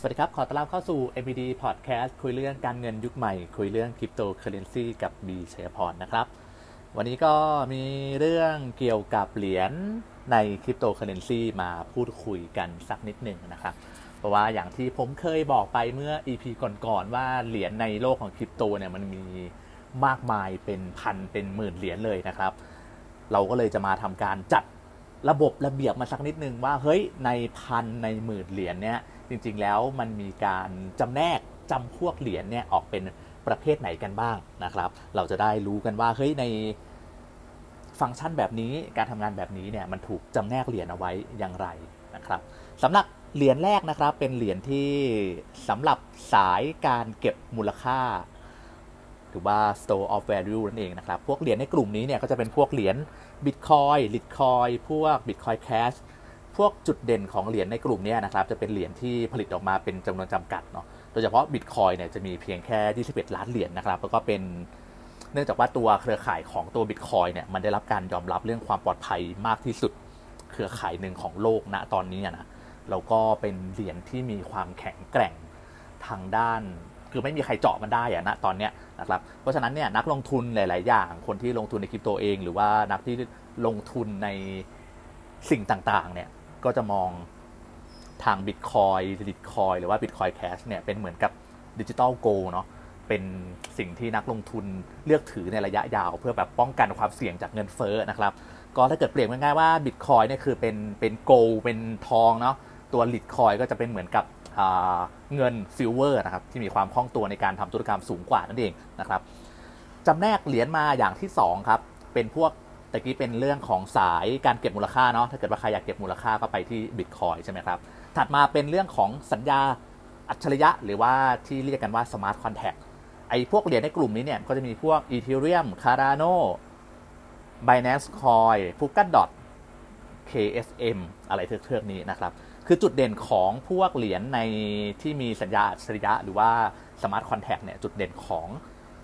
สวัสดีครับ ขอต้อนรับเข้าสู่ MBD Podcast คุยเรื่องการเงินยุคใหม่ คุยเรื่องคริปโตเคอเรนซีกับพี่ชัยพรนะครับ วันนี้ก็มีเรื่องเกี่ยวกับเหรียญในคริปโตเคอเรนซีมาพูดคุยกันสักนิดหนึ่งนะครับ เพราะว่าอย่างที่ผมเคยบอกไปเมื่อ EP ก่อนๆว่าเหรียญในโลกของคริปโตเนี่ยมันมีมากมายเป็นพันเป็นหมื่นเหรียญเลยนะครับ เราก็เลยจะมาทำการจัด ระบบระเบียบมาสักนิดนึงว่าเฮ้ยในพันในหมื่นเหรียญเนี่ยจริงๆแล้วมันมีการจำแนกจำพวกเหรียญเนี่ยออกเป็นประเภทไหนกันบ้างนะครับ เราจะได้รู้กันว่าเฮ้ยในฟังก์ชันแบบนี้การทำงานแบบนี้เนี่ยมันถูกจำแนกเหรียญเอาไว้อย่างไรนะครับสำหรับเหรียญแรกนะครับเป็นเหรียญที่สำหรับสายการเก็บมูลค่า หรือว่า store of value นั่นเองนะครับ พวกเหรียญในกลุ่มนี้เนี่ยก็จะเป็นพวกเหรียญ Bitcoin Litecoin พวก Bitcoin Cash พวกจุดเด่นของเหรียญในกลุ่มนี้นะครับจะเป็นเหรียญที่ผลิตออกมาเป็นจำนวนจำกัดเนาะ โดยเฉพาะ Bitcoin เนี่ยจะมีเพียงแค่ 21 ล้านเหรียญนะครับแล้วก็เป็นเนื่องจากว่าตัวเครือข่ายของตัว Bitcoin เนี่ยมันได้รับการยอมรับเรื่องความปลอดภัยมากที่สุดเครือข่ายหนึ่งของโลกณตอนนี้นะแล้วก็เป็นเหรียญที่มีความแข็งแกร่งทางด้าน คือไม่มีใครเจาะมันได้อะนะตอนเนี้ยนะครับเพราะฉะนั้นเนี่ยนักลงทุนหลาย ๆ อย่างคนที่ลงทุนในคริปโตเอง หรือว่านักที่ลงทุนในสิ่งต่าง ๆ เนี่ยก็จะมองทาง Bitcoin Bitcoin หรือว่า Bitcoin Cash เนี่ยเป็นเหมือนกับ digital gold เนาะเป็นสิ่งที่นักลงทุนเลือกถือในระยะยาว เพื่อแบบป้องกันความเสี่ยงจากเงินเฟ้อนะครับก็ถ้าเกิดเปรียบง่ายๆว่า Bitcoin เนี่ยคือเป็นเป็น gold เป็นทองเนาะตัว Litecoin ก็จะเป็นเหมือนกับ เงิน silver นะครับที่มีความคล่องตัวในการทำธุรกรรมสูงกว่านั่นเองนะครับจำแนกเหรียญมาอย่างที่2ครับเป็นพวกตะกี้เป็นเรื่องของสายการเก็บมูลค่าเนาะถ้าเกิดว่าใครอยากเก็บมูลค่าก็ไปที่บิตคอยใช่ไหมครับถัดมาเป็นเรื่องของสัญญาอัจฉริยะ หรือว่าที่เรียกกันว่า smart contract ไอ้พวกเหรียญในกลุ่มนี้เนี่ยก็จะมีพวก Ethereum Cardano Binance Coin p o l k a d o t KSM อะไรเทือกๆนี้นะครับ คือจุดเด่นของพวกเหรียญในที่มีสัญญาอัจฉริยะหรือว่า smart contract เนี่ยจุดเด่นของ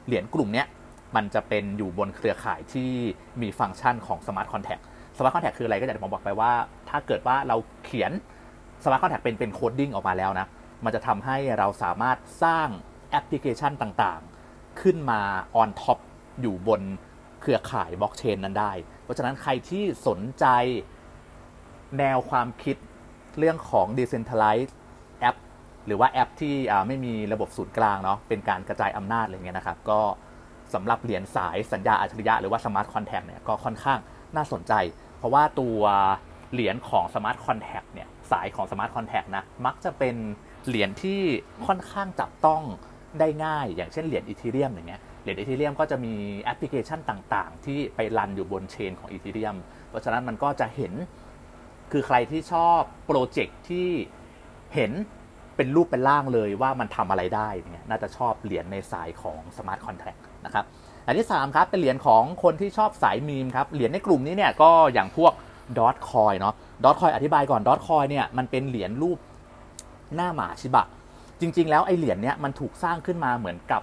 เหรียญกลุ่มเนี้ยมันจะเป็นอยู่บนเครือข่ายที่มีฟังก์ชันของ Smart Contract Smart Contract คืออะไรก็อย่างที่ผมบอกไปว่า ถ้าเกิดว่าเราเขียน Smart Contract เป็นเป็น coding ออกมาแล้วนะ มันจะทำให้เราสามารถสร้างแอปพลิเคชันต่างๆ ขึ้นมา on top อยู่บนเครือข่ายบล็อกเชนนั้นได้ เพราะฉะนั้นใครที่สนใจแนวความคิด เรื่องของ decentralized แอปหรือว่าแอปที่ไม่มีระบบศูนย์กลางเนาะเป็นการกระจายอำนาจอะไรเงี้ยนะครับ ก็สำหรับเหรียญสายสัญญาอัจฉริยะหรือว่า smart contract เนี่ยก็ค่อนข้างน่าสนใจ เพราะว่าตัวเหรียญของ smart contract เนี่ยสายของ smart contract นะมักจะเป็นเหรียญที่ค่อนข้างจับต้องได้ง่าย อย่างเช่นเหรียญ Ethereum อย่างเงี้ยเหรียญ Ethereum ก็จะมีแอปพลิเคชันต่างๆ ที่ไป run อยู่บน chain ของ Ethereum เพราะฉะนั้นมันก็จะเห็น คือใครที่ชอบโปรเจกต์ที่เห็นเป็นรูปเป็นร่างเลยว่ามันทำอะไรได้เนี่ยน่าจะชอบเหรียญในสายของ smart contract นะครับอันที่ 3 ครับเป็นเหรียญของคนที่ชอบสายมีมครับเหรียญในกลุ่มนี้เนี่ยก็อย่างพวก Dogecoin เนาะ Dogecoin อธิบายก่อน Dogecoin เนี่ยมันเป็นเหรียญรูปหน้าหมาชิบะ จริง ๆ แล้วไอเหรียญเนี้ยมันถูกสร้างขึ้นมาเหมือนกับ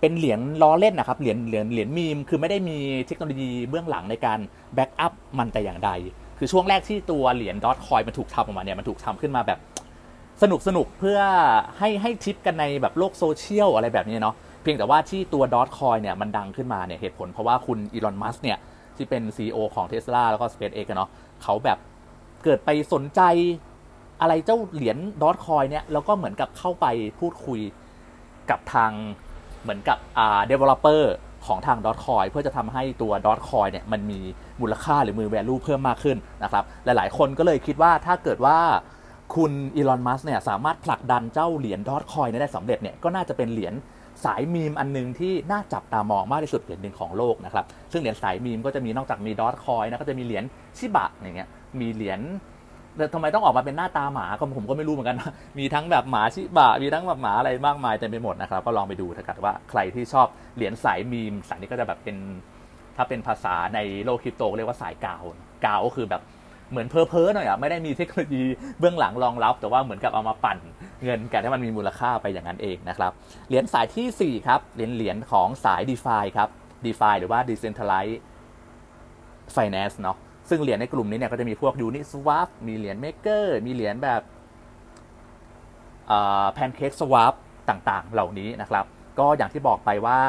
เป็นเหรียญล้อเล่นนะครับเหรียญเหรียญเหรียญมีมคือไม่ได้มีเทคโนโลยีเบื้องหลังในการ back up มันแต่อย่างใด คือช่วงแรกที่ตัวเหรียญ Dogecoin มันถูกทำออกมาเนี่ยมันถูกทำขึ้นมาแบบสนุกสนุกเพื่อให้ให้ทิปกันในแบบโลกโซเชียลอะไรแบบนี้เนาะเพียงแต่ว่าที่ตัว Dogecoin เนี่ยมันดังขึ้นมาเนี่ยเหตุผลเพราะว่าคุณอีลอนมัสก์เนี่ยที่เป็น CEO ของ Tesla แล้วก็ SpaceX เนาะเขาแบบเกิดไปสนใจอะไรเจ้าเหรียญดอทคอยเนี่ยแล้วก็เหมือนกับเข้าไปพูดคุยกับทางเหมือนกับอ่า developer ของทางดอทคอยเพื่อจะทำให้ตัวดอทคอยเนี่ยมันมีมูลค่าหรือมือ value เพิ่มมากขึ้นนะครับหลาย ๆ คนก็เลยคิดว่าถ้าเกิดว่าคุณอีลอนมัสเนี่ยสามารถผลักดันเจ้าเหรียญดอทคอยได้สำเร็จเนี่ยก็น่าจะเป็นเหรียญสายมีมอันนึงที่น่าจับตามองมากที่สุดเหรียญหนึ่งของโลกนะครับซึ่งเหรียญสายมีมก็จะมีนอกจากมีดอทคอยนะก็จะมีเหรียญชิบะอย่างเงี้ยมีเหรียญ แต่ทำไมต้องออกมาเป็นหน้าตาหมาก็ผมก็ไม่รู้เหมือนกันมีทั้งแบบหมาชิบะมีทั้งแบบหมาอะไรมากมายเต็มไปหมดนะครับ ก็ลองไปดูถ้าเกิดว่าใครที่ชอบเหรียญสายมีมสายนี้ก็จะแบบเป็นถ้าเป็นภาษาในโลกคริปโตเรียกว่าสายกาวกาวก็คือแบบเหมือนเพอเพอหน่อยอะไม่ได้มีเทคโนโลยีเบื้องหลังรองรับ แต่ว่าเหมือนกับเอามาปั่นเงินกันให้มันมีมูลค่าไปอย่างนั้นเองนะครับ เหรียญสายที่ 4 ครับเหรียญเหรียญของสาย d e f าครับ d e f าหรือว่า Decentralized Finance เนาะ ซึ่งเหรียญในกลุ่มนี้เนี่ยก็จะมีพวก Uniswap มีเหรียญ Maker มีเหรียญแบบแพนเค้กสวาปต่างๆ เหล่านี้นะครับ ก็อย่างที่บอกไปว่า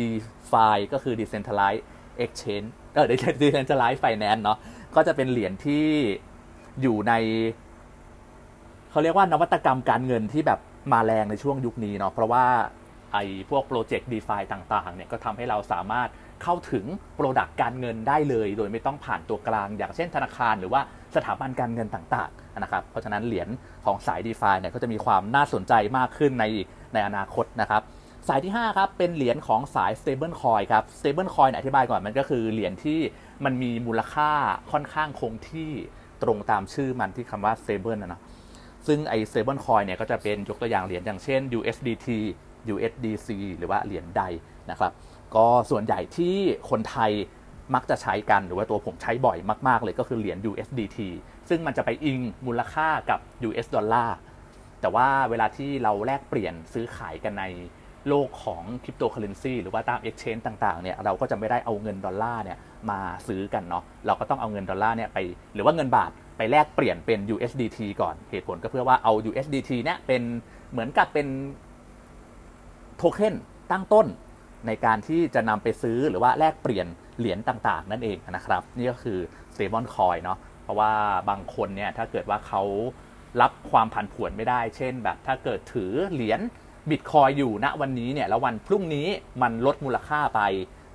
DeFi ก็คือ Decentralized Exchange เออ Decentralized Finance เนาะก็จะเป็นเหรียญที่อยู่ใน เขาเรียกว่านวัตกรรมการเงินที่แบบมาแรงในช่วงยุคนี้เนาะเพราะว่า ไอ้พวกโปรเจกต์ DeFi ต่างๆเนี่ยก็ทำให้เราสามารถเข้าถึง product การเงินได้เลย โดยไม่ต้องผ่านตัวกลาง อย่างเช่นธนาคารหรือว่าสถาบันการเงินต่างๆนะครับเพราะฉะนั้นเหรียญของสาย d e f าเนี่ยก็จะมีความน่าสนใจมากขึ้นในในอนาคตนะครับสายที่ 5 ครับ เป็นเหรียญของสาย stable coin ครับ stable coin อธิบายก่อนมันก็คือเหรียญที่มันมีมูลค่าค่อนข้างคงที่ตรงตามชื่อมันที่คำว่า stable นะนะซึ่งไอ้ stable coin เนี่ยก็จะเป็นยกตัวอย่างเหรียญอย่างเช่น USDT USDC หรือว่าเหรียญ DAI นะครับ ก็ส่วนใหญ่ที่คนไทยมักจะใช้กันหรือว่าตัวผมใช้บ่อยมากๆเลยก็คือเหรียญ USDT ซึ่งมันจะไปอิงมูลค่ากับ US ดอลลาร์แต่ว่าเวลาที่เราแลกเปลี่ยนซื้อขายกันในโลกของคริปโตเคอร์เรนซีหรือว่าตาม Exchange ต่างๆเนี่ยเราก็จะไม่ได้เอาเงินดอลลาร์เนี่ยมาซื้อกันเนาะเราก็ต้องเอาเงินดอลลาร์เนี่ยไปหรือว่าเงินบาทไปแลกเปลี่ยนเป็น USDT ก่อนเหตุผลก็เพื่อว่าเอา USDT เนี่ยเป็นเหมือนกับเป็น โทเค็นตั้งต้นในการที่จะนำไปซื้อหรือว่าแลกเปลี่ยนเหรียญต่างๆ นั่นเองนะครับ นี่ก็คือ stable coin เนาะเพราะว่าบางคนเนี่ยถ้าเกิดว่าเขารับความผันผวนไม่ได้ เช่น แบบถ้าเกิดถือเหรียญบิตคอยอยู่ณวันนี้เนี่ยแล้ววันพรุ่งนี้มันลดมูลค่าไป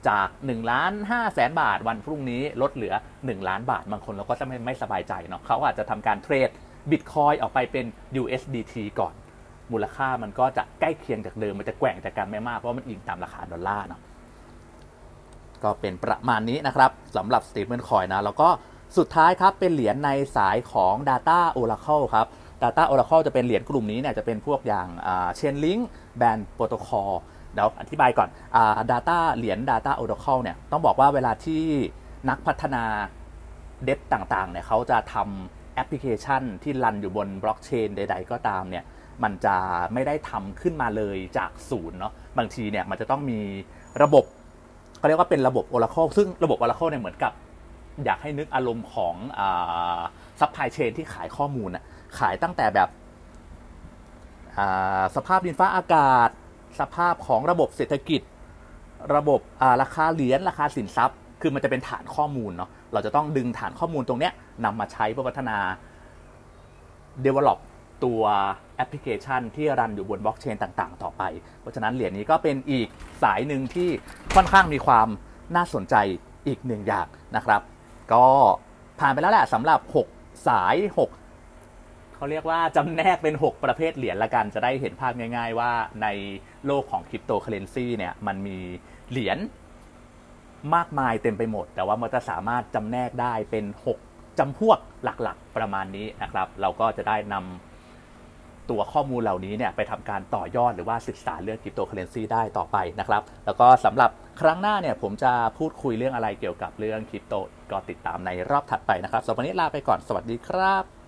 จาก1ล้าน5แสนบาท วันพรุ่งนี้ลดเหลือ 1 ล้านบาท บางคนเราก็จะไม่ไม่สบายใจเนาะเขาอาจจะทำการเทรดบิตคอยออกไปเป็น USDT ก่อน มูลค่ามันก็จะใกล้เคียงจากเดิม มันจะแกว่งจากกันไม่มาก เพราะมันอิงตามราคาดอลลาร์เนาะก็เป็นประมาณนี้นะครับสำหรับ Stable Coin นะ แล้วก็สุดท้ายครับเป็นเหรียญในสายของ Data Oracle ครับ Data Oracle จะเป็นเหรียญกลุ่มนี้เนี่ยจะเป็นพวกอย่างChainlink Band Protocol เดี๋ยวอธิบายก่อนอ Data เหรียญ Data Oracle เนี่ยต้องบอกว่าเวลาที่นักพัฒนา dev ต่างๆเนี่ยเขาจะทำแอปพลิเคชันที่ run อยู่บนบล็อกเชนใด ๆ ก็ตามเนี่ย มันจะไม่ได้ทำขึ้นมาเลยจากศูนย์เนาะบางทีเนี่ยมันจะต้องมีระบบเขาเรียกว่าเป็นระบบ Oracle ซึ่งระบบ Oracle เนี่ยเหมือนกับ อยากให้นึกอารมณ์ของsupply chain ที่ขายข้อมูลอะขายตั้งแต่แบบสภาพดินฟ้าอากาศ สภาพของระบบเศรษฐกิจ ระบบราคาเหรียญราคาสินทรัพย์ คือมันจะเป็นฐานข้อมูลเนาะเราจะต้องดึงฐานข้อมูลตรงเนี้ยนำมาใช้เพื่อพัฒนา develop ตัวแอปพลิเคชันที่ run อยู่บนบล็อกเชนต่าง ๆ ต่อไป เพราะฉะนั้นเหรียญนี้ก็เป็นอีกสายหนึ่งที่ค่อนข้างมีความน่าสนใจอีกหนึ่งอย่างนะครับ ก็ผ่านไปแล้วแหละสำหรับ 6 สาย 6 เขาเรียกว่าจำแนกเป็น 6 ประเภทเหรียญละกันจะได้เห็นภาพง่าย ๆ ว่าในโลกของคริปโตเคอร์เรนซีเนี่ยมันมีเหรียญมากมายเต็มไปหมด แต่ว่ามันจะสามารถจำแนกได้เป็น 6จำพวกหลักๆประมาณนี้นะครับ เราก็จะได้นำ ตัวข้อมูลเหล่านี้เนี่ยไปทำการต่อยอดหรือว่าศึกษาเรื่องคริปโตเคอร์เรนซีได้ต่อไปนะครับ แล้วก็สำหรับครั้งหน้าเนี่ยผมจะพูดคุยเรื่องอะไรเกี่ยวกับเรื่องคริปโตก็ติดตามในรอบถัดไปนะครับสำหรับวันนี้ลาไปก่อนสวัสดีครับ